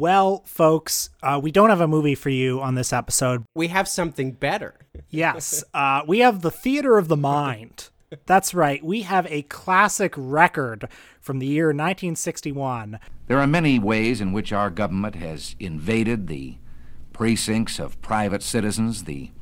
Well, folks, uh, we don't have a movie for you on this episode. We have something better. Yes, uh, we have the Theater of the Mind. That's right. We have a classic record from the year 1961. There are many ways in which our government has invaded the precincts of private citizens, the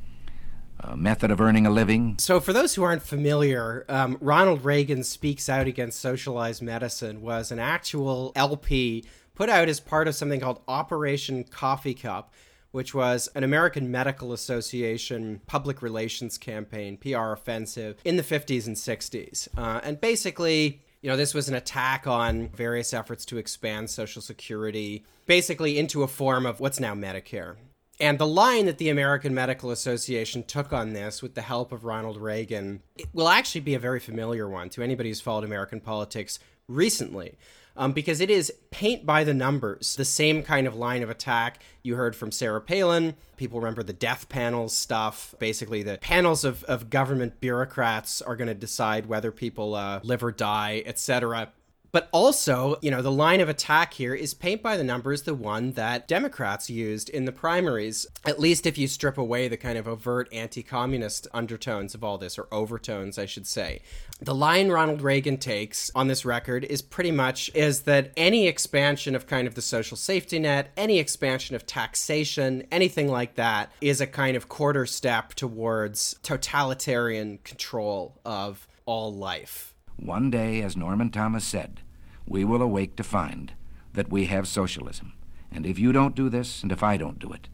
uh, method of earning a living. So, for those who aren't familiar, um, Ronald Reagan Speaks Out Against Socialized Medicine was an actual LP put out as part of something called Operation Coffee Cup, which was an American Medical Association public relations campaign, PR offensive, in the 50s and 60s. Uh, and basically, you know, this was an attack on various efforts to expand Social Security, basically into a form of what's now Medicare. And the line that the American Medical Association took on this with the help of Ronald Reagan will actually be a very familiar one to anybody who's followed American politics recently. Um, because it is paint by the numbers, the same kind of line of attack you heard from Sarah Palin. People remember the death panels stuff. Basically, the panels of, of government bureaucrats are going to decide whether people uh, live or die, etc. But also, you know, the line of attack here is paint by the numbers, the one that Democrats used in the primaries, at least if you strip away the kind of overt anti communist undertones of all this, or overtones, I should say. The line Ronald Reagan takes on this record is pretty much is that any expansion of kind of the social safety net, any expansion of taxation, anything like that is a kind of quarter step towards totalitarian control of all life. One day, as Norman Thomas said, we will awake to find that we have socialism. And if you don't do this, and if I don't do it,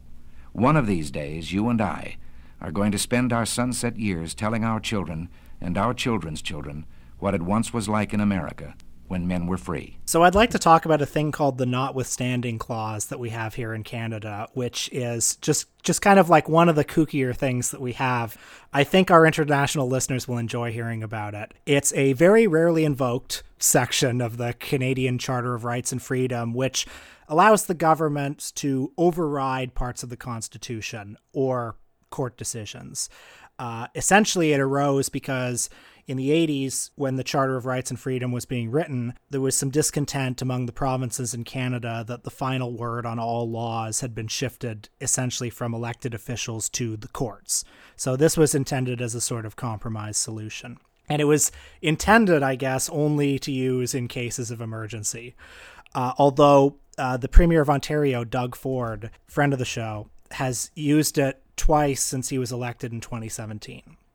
one of these days, you and I are going to spend our sunset years telling our children and our children's children what it once was like in America when men were free. So I'd like to talk about a thing called the notwithstanding clause that we have here in Canada, which is just just kind of like one of the kookier things that we have. I think our international listeners will enjoy hearing about it. It's a very rarely invoked section of the Canadian Charter of Rights and Freedom which allows the government to override parts of the constitution or court decisions. Uh, essentially, it arose because in the 80s, when the Charter of Rights and Freedom was being written, there was some discontent among the provinces in Canada that the final word on all laws had been shifted essentially from elected officials to the courts. So this was intended as a sort of compromise solution. And it was intended, I guess, only to use in cases of emergency. Uh, although uh, the Premier of Ontario, Doug Ford, friend of the show, has used it twice since he was elected in 2017.